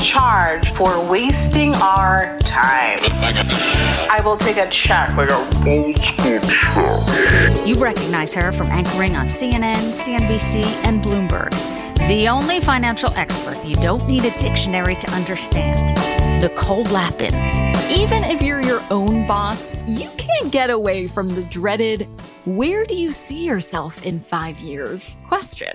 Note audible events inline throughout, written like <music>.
Charge for wasting our time. I will take a check. Like a old school You recognize her from anchoring on CNN, CNBC, and Bloomberg. The only financial expert you don't need a dictionary to understand. Nicole Lapin. Even if you're your own boss, you can't get away from the dreaded, where do you see yourself in five years question.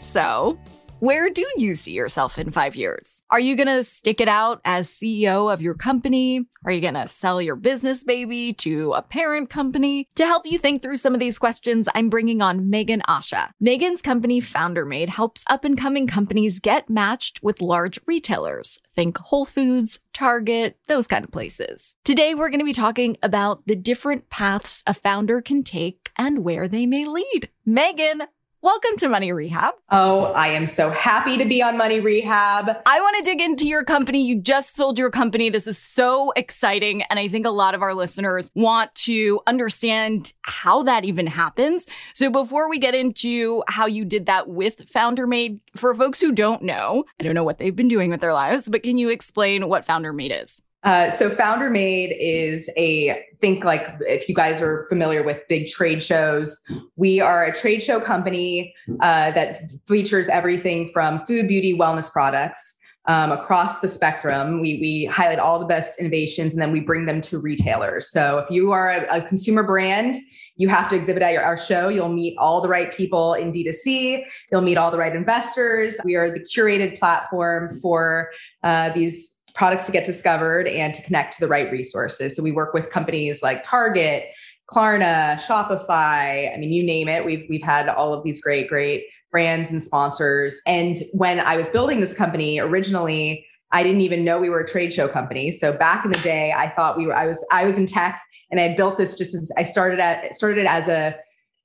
So, where do you see yourself in five years? Are you going to stick it out as CEO of your company? Are you going to sell your business baby to a parent company? To help you think through some of these questions, I'm bringing on Megan Asha. Megan's company Founder FounderMade helps up and coming companies get matched with large retailers. Think Whole Foods, Target, those kind of places. Today, we're going to be talking about the different paths a founder can take and where they may lead. Megan, welcome to Money Rehab. Oh, I am so happy to be on Money Rehab. I want to dig into your company. You just sold your company. This is so exciting. And I think a lot of our listeners want to understand how that even happens. So before we get into how you did that with FounderMade, for folks who don't know, I don't know what they've been doing with their lives, but can you explain what FounderMade is? Uh, so Founder Made is a think like if you guys are familiar with big trade shows, we are a trade show company uh, that features everything from food, beauty, wellness products. Um, across the spectrum, we we highlight all the best innovations and then we bring them to retailers. So if you are a, a consumer brand, you have to exhibit at your, our show. You'll meet all the right people in D2C. You'll meet all the right investors. We are the curated platform for uh, these products to get discovered and to connect to the right resources. So we work with companies like Target, Klarna, Shopify. I mean, you name it. We've we've had all of these great, great brands and sponsors. And when I was building this company originally, I didn't even know we were a trade show company. So back in the day, I thought we were. I was I was in tech, and I built this just as I started at started as a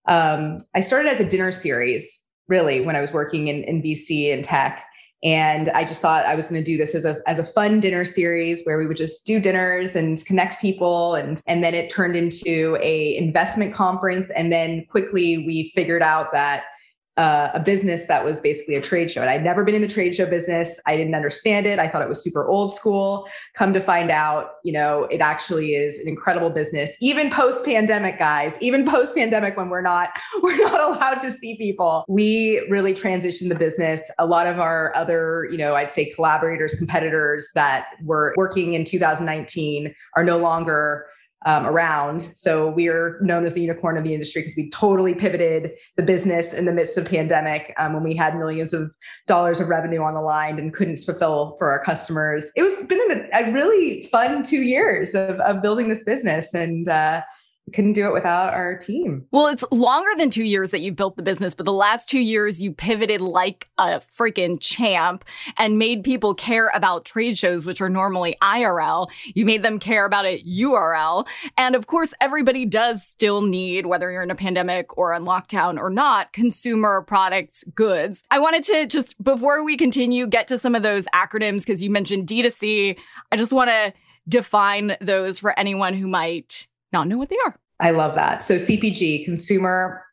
um, I started as a dinner series really when I was working in in VC and tech. And I just thought I was going to do this as a as a fun dinner series where we would just do dinners and connect people. And and then it turned into a investment conference. And then quickly we figured out that uh, a business that was basically a trade show. And I'd never been in the trade show business. I didn't understand it. I thought it was super old school. Come to find out, you know, it actually is an incredible business. Even post pandemic, guys, even post pandemic, when we're not <laughs> we're not allowed to see people, we really transitioned the business. A lot of our other, you know, I'd say collaborators, competitors that were working in 2019 are no longer um, around. So we are known as the unicorn of the industry because we totally pivoted the business in the midst of pandemic um, when we had millions of dollars of revenue on the line and couldn't fulfill for our customers. It was been a, a really fun two years of, of building this business and uh, couldn't do it without our team. Well, it's longer than two years that you built the business, but the last two years you pivoted like a freaking champ and made people care about trade shows, which are normally IRL. You made them care about it URL. And of course, everybody does still need, whether you're in a pandemic or on lockdown or not, consumer products, goods. I wanted to just, before we continue, get to some of those acronyms because you mentioned D2C. I just want to define those for anyone who might not know what they are. I love that. So CPG, consumer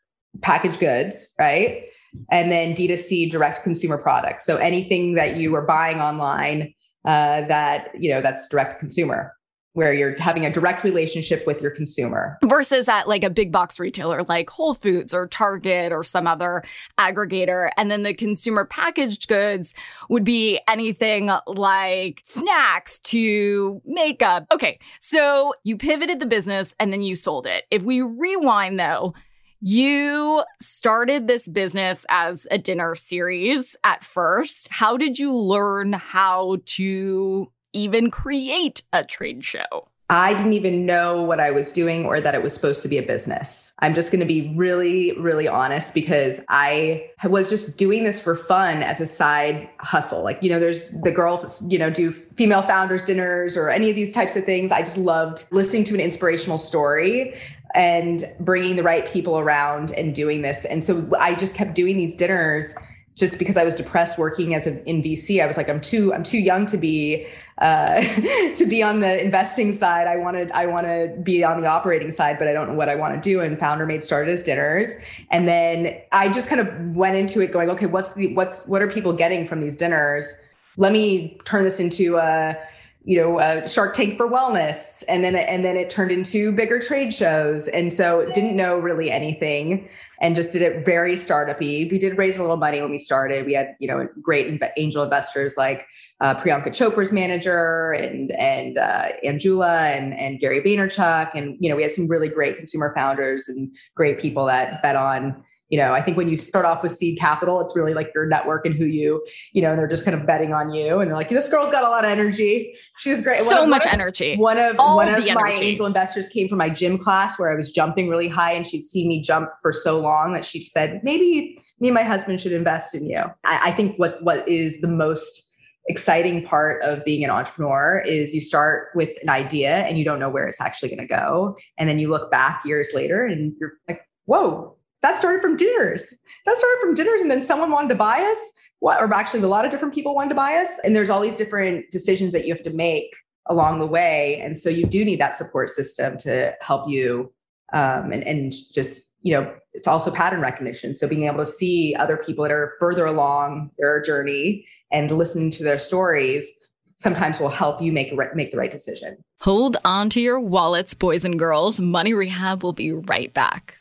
packaged goods, right? And then D2C, direct consumer products. So anything that you are buying online uh, that, you know, that's direct consumer, where you're having a direct relationship with your consumer. versus at like a big box retailer like Whole Foods or Target or some other aggregator. And then the consumer packaged goods would be anything like snacks to makeup. Okay. So you pivoted the business and then you sold it. If we rewind though, You started this business as a dinner series at first. How did you learn how to even create a trade show? I didn't even know what I was doing or that it was supposed to be a business. I'm just going to be really, really honest because I was just doing this for fun as a side hustle. Like, you know, there's the girls that, you know, do female founders dinners or any of these types of things. I just loved listening to an inspirational story and bringing the right people around and doing this. And so I just kept doing these dinners just because I was depressed working as a, in VC, I was like, I'm too, I'm too young to be, uh, <laughs> to be on the investing side. I wanted, I want to be on the operating side, but I don't know what I want to do. And Founder Made started as dinners, and then I just kind of went into it going, okay, what's the, what's, what are people getting from these dinners? Let me turn this into a, you know, a Shark Tank for wellness, and then and then it turned into bigger trade shows, and so didn't know really anything and just did it very startupy. We did raise a little money when we started. We had, you know, great angel investors like uh, Priyanka Chopra's manager and and uh, Angela and and Gary Vaynerchuk, and you know, we had some really great consumer founders and great people that bet on you know, I think when you start off with seed capital, it's really like your network and who you, you know, and they're just kind of betting on you. And they're like, this girl's got a lot of energy. She's great. So of, much of, energy. One of All one of my angel investors came from my gym class where I was jumping really high and she'd seen me jump for so long that she said, maybe me and my husband should invest in you. I, I think what what is the most exciting part of being an entrepreneur is you start with an idea and you don't know where it's actually going to go. And then you look back years later and you're like, whoa, that started from dinners. That started from dinners, and then someone wanted to buy us. What, or actually, a lot of different people wanted to buy us. And there's all these different decisions that you have to make along the way, and so you do need that support system to help you. Um, and and just you know, it's also pattern recognition. So being able to see other people that are further along their journey and listening to their stories sometimes will help you make make the right decision. Hold on to your wallets, boys and girls. Money Rehab will be right back.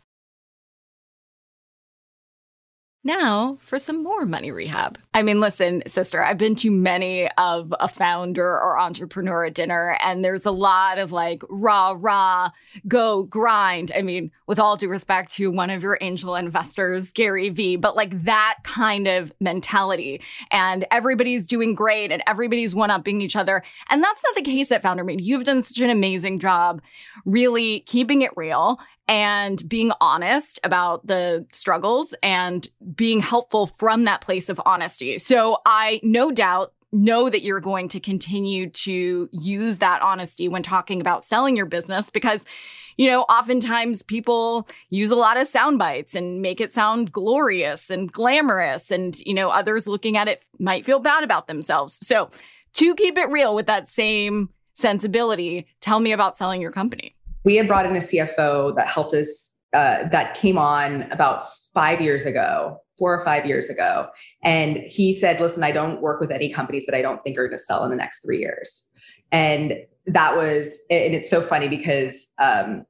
Now for some more money rehab. I mean, listen, sister, I've been to many of a founder or entrepreneur at dinner, and there's a lot of like rah, rah, go grind. I mean, with all due respect to one of your angel investors, Gary Vee, but like that kind of mentality. And everybody's doing great and everybody's one upping each other. And that's not the case at Founder Made. You've done such an amazing job really keeping it real and being honest about the struggles and being helpful from that place of honesty. So I no doubt know that you're going to continue to use that honesty when talking about selling your business because you know oftentimes people use a lot of sound bites and make it sound glorious and glamorous and you know others looking at it might feel bad about themselves so to keep it real with that same sensibility tell me about selling your company we had brought in a CFO that helped us, uh, that came on about five years ago, four or five years ago. And he said, listen, I don't work with any companies that I don't think are going to sell in the next three years. And that was, and it's so funny because, um,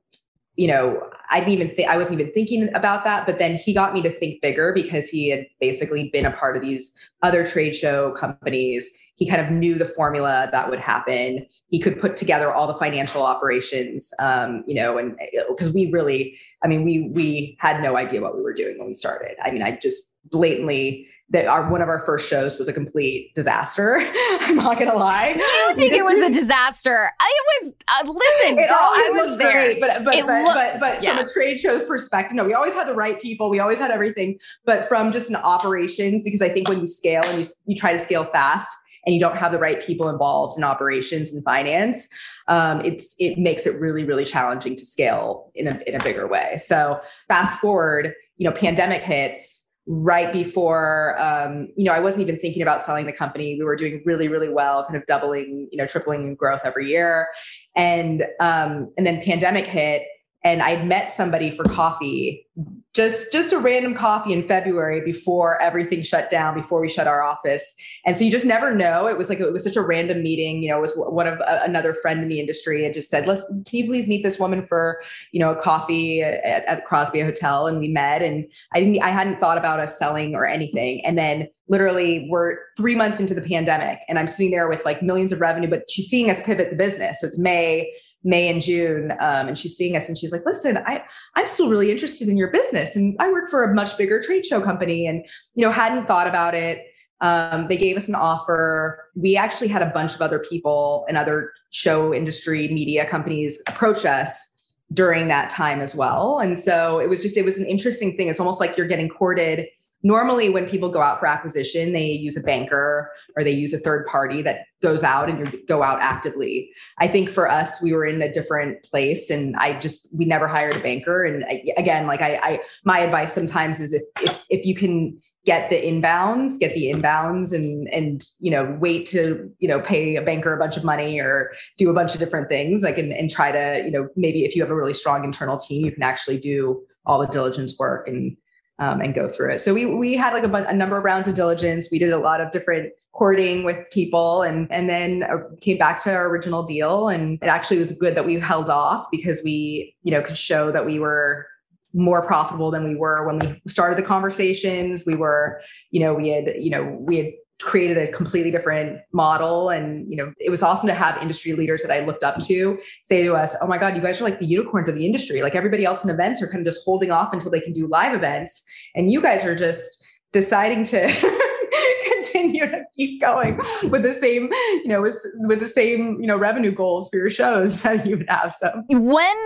you know, I didn't even think I wasn't even thinking about that. But then he got me to think bigger because he had basically been a part of these other trade show companies he kind of knew the formula that would happen. He could put together all the financial operations, um, you know, and because we really, I mean, we we had no idea what we were doing when we started. I mean, I just blatantly that our one of our first shows was a complete disaster. <laughs> I'm not gonna lie. You think it was a <laughs> disaster? It was. Uh, listen, it girl, I was there. Great, but but but, looked, but, but yeah. from a trade show perspective, no, we always had the right people. We always had everything. But from just an operations, because I think when you scale and you you try to scale fast, and you don't have the right people involved in operations and finance, um, it's it makes it really really challenging to scale in a in a bigger way. So fast forward, you know, pandemic hits right before um, you know i wasn't even thinking about selling the company. We were doing really really well kind of doubling you know tripling in growth every year. And um, and then pandemic hit and I'd met somebody for coffee, just just a random coffee in February before everything shut down, before we shut our office. And so you just never know. It was like it was such a random meeting. You know, it was one of uh, another friend in the industry and just said, "Let's can you please meet this woman for you know a coffee at, at Crosby Hotel?" And we met, and I didn't I hadn't thought about us selling or anything, and then literally we're three months into the pandemic and i'm sitting there with like millions of revenue but she's seeing us pivot the business so it's may May and June, um, and she's seeing us, and she's like, "Listen, I I'm still really interested in your business, and I work for a much bigger trade show company, and you know hadn't thought about it." Um, they gave us an offer. We actually had a bunch of other people and other show industry media companies approach us during that time as well. And so it was just, it was an interesting thing. It's almost like you're getting courted. Normally, when people go out for acquisition, they use a banker or they use a third party that goes out and you go out actively. I think for us, we were in a different place, and I just we never hired a banker. And I, again, like I, I, my advice sometimes is if if, if you can get the inbounds, get the inbounds and and you know, wait to, you know, pay a banker a bunch of money or do a bunch of different things like and, and try to, you know, maybe if you have a really strong internal team, you can actually do all the diligence work and um, and go through it. So we we had like a, a number of rounds of diligence. We did a lot of different courting with people and and then uh, came back to our original deal and it actually was good that we held off because we you know could show that we were more profitable than we were when we started the conversations. We were, you know, we had, you know, we had created a completely different model. And you know it was awesome to have industry leaders that i looked up to say to us oh my god you guys are like the unicorns of the industry. Like everybody else in events are kind of just holding off until they can do live events. And you guys are just deciding to <laughs> continue to keep going with the same you know with, with the same you know revenue goals for your shows <laughs> that you would have. So when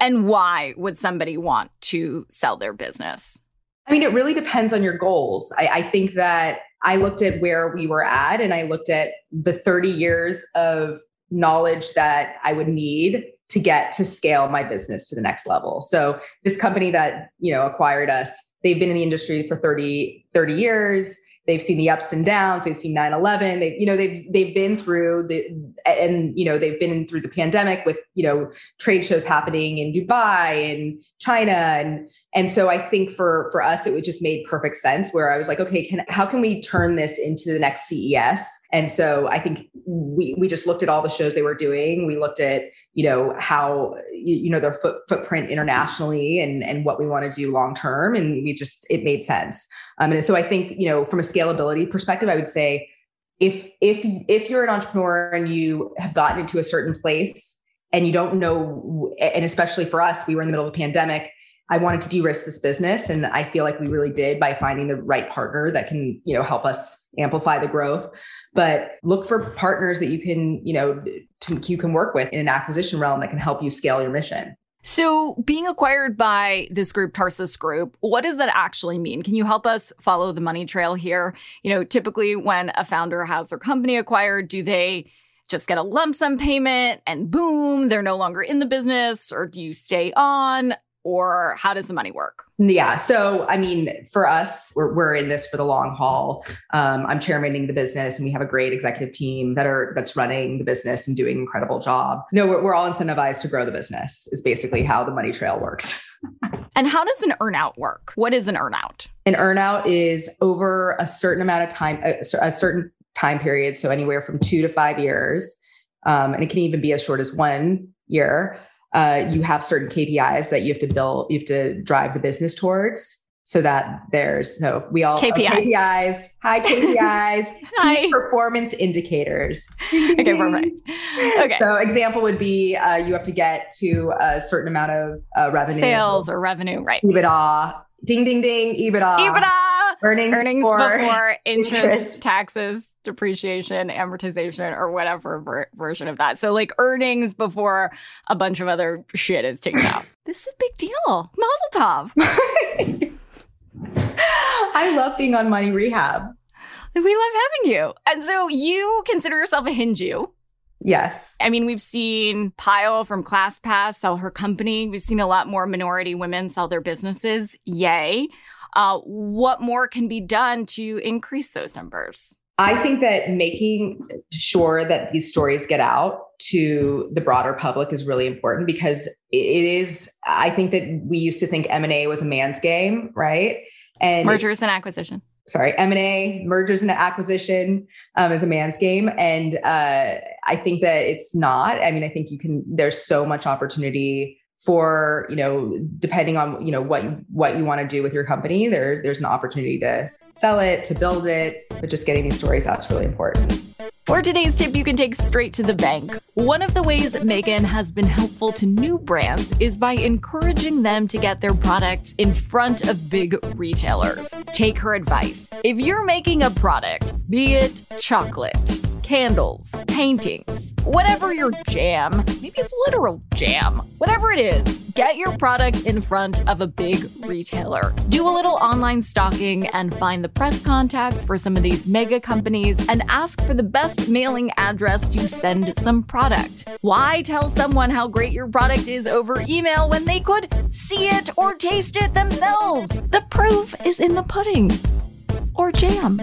and why would somebody want to sell their business? I mean, it really depends on your goals. I, I, think that I looked at where we were at and I looked at the 30 years of knowledge that I would need to get to scale my business to the next level. So this company that, you know, acquired us, they've been in the industry for 30, 30 years they've seen the ups and downs they've seen 9-11 they you know they've they've been through the and you know they've been through the pandemic with you know trade shows happening in dubai and china and and so i think for for us it would just made perfect sense where i was like okay can how can we turn this into the next ces and so i think we we just looked at all the shows they were doing. We looked at you know how you know their foot, footprint internationally and and what we want to do long term. And we just it made sense. Um, and so i think you know from a scalability perspective i would say if if if you're an entrepreneur and you have gotten into a certain place and you don't know and especially for us we were in the middle of a pandemic I wanted to de-risk this business, and I feel like we really did by finding the right partner that can, you know, help us amplify the growth. But look for partners that you can, you know, to, you can work with in an acquisition realm that can help you scale your mission. So, being acquired by this group, Tarsus Group, what does that actually mean? Can you help us follow the money trail here? You know, typically when a founder has their company acquired, do they just get a lump sum payment and boom, they're no longer in the business, or do you stay on? Or how does the money work? Yeah. So, I mean, for us, we're, we're in this for the long haul. Um, I'm chairmaning the business and we have a great executive team that are, that's running the business and doing an incredible job. No, we're, we're all incentivized to grow the business is basically how the money trail works. <laughs> and how does an earnout work? What is an earnout? An earnout is over a certain amount of time, a, a certain time period. So anywhere from two to five years. Um, and it can even be as short as one year uh, you have certain KPIs that you have to build, you have to drive the business towards so that there's so we all KPI. KPIs, high <laughs> KPIs, high performance indicators. okay, perfect. <laughs> Okay. So example would be uh, you have to get to a certain amount of uh, revenue, sales or revenue, right? EBITDA, ding, ding, ding, EBITDA, EBITDA, earnings, earnings before, before <laughs> interest, interest, taxes, depreciation, amortization, or whatever ver- version of that. So, like earnings before a bunch of other shit is taken out. <laughs> this is a big deal. Mazel tov. <laughs> I love being on money rehab. We love having you. And so, you consider yourself a Hindu. Yes. I mean, we've seen Payal from ClassPass sell her company. We've seen a lot more minority women sell their businesses. Yay. Uh, what more can be done to increase those numbers? I think that making sure that these stories get out to the broader public is really important because it is. I think that we used to think M and A was a man's game, right? And mergers and acquisition. Sorry, M and A mergers and acquisition um, is a man's game, and uh, I think that it's not. I mean, I think you can. There's so much opportunity for you know depending on you know what what you want to do with your company there there's an opportunity to sell it to build it but just getting these stories out is really important For today's tip, you can take straight to the bank. One of the ways Megan has been helpful to new brands is by encouraging them to get their products in front of big retailers. Take her advice. If you're making a product, be it chocolate, candles, paintings, whatever your jam, maybe it's literal jam, whatever it is, get your product in front of a big retailer. Do a little online stalking and find the press contact for some of these mega companies and ask for the best mailing address to send some product. Why tell someone how great your product is over email when they could see it or taste it themselves? The proof is in the pudding or jam.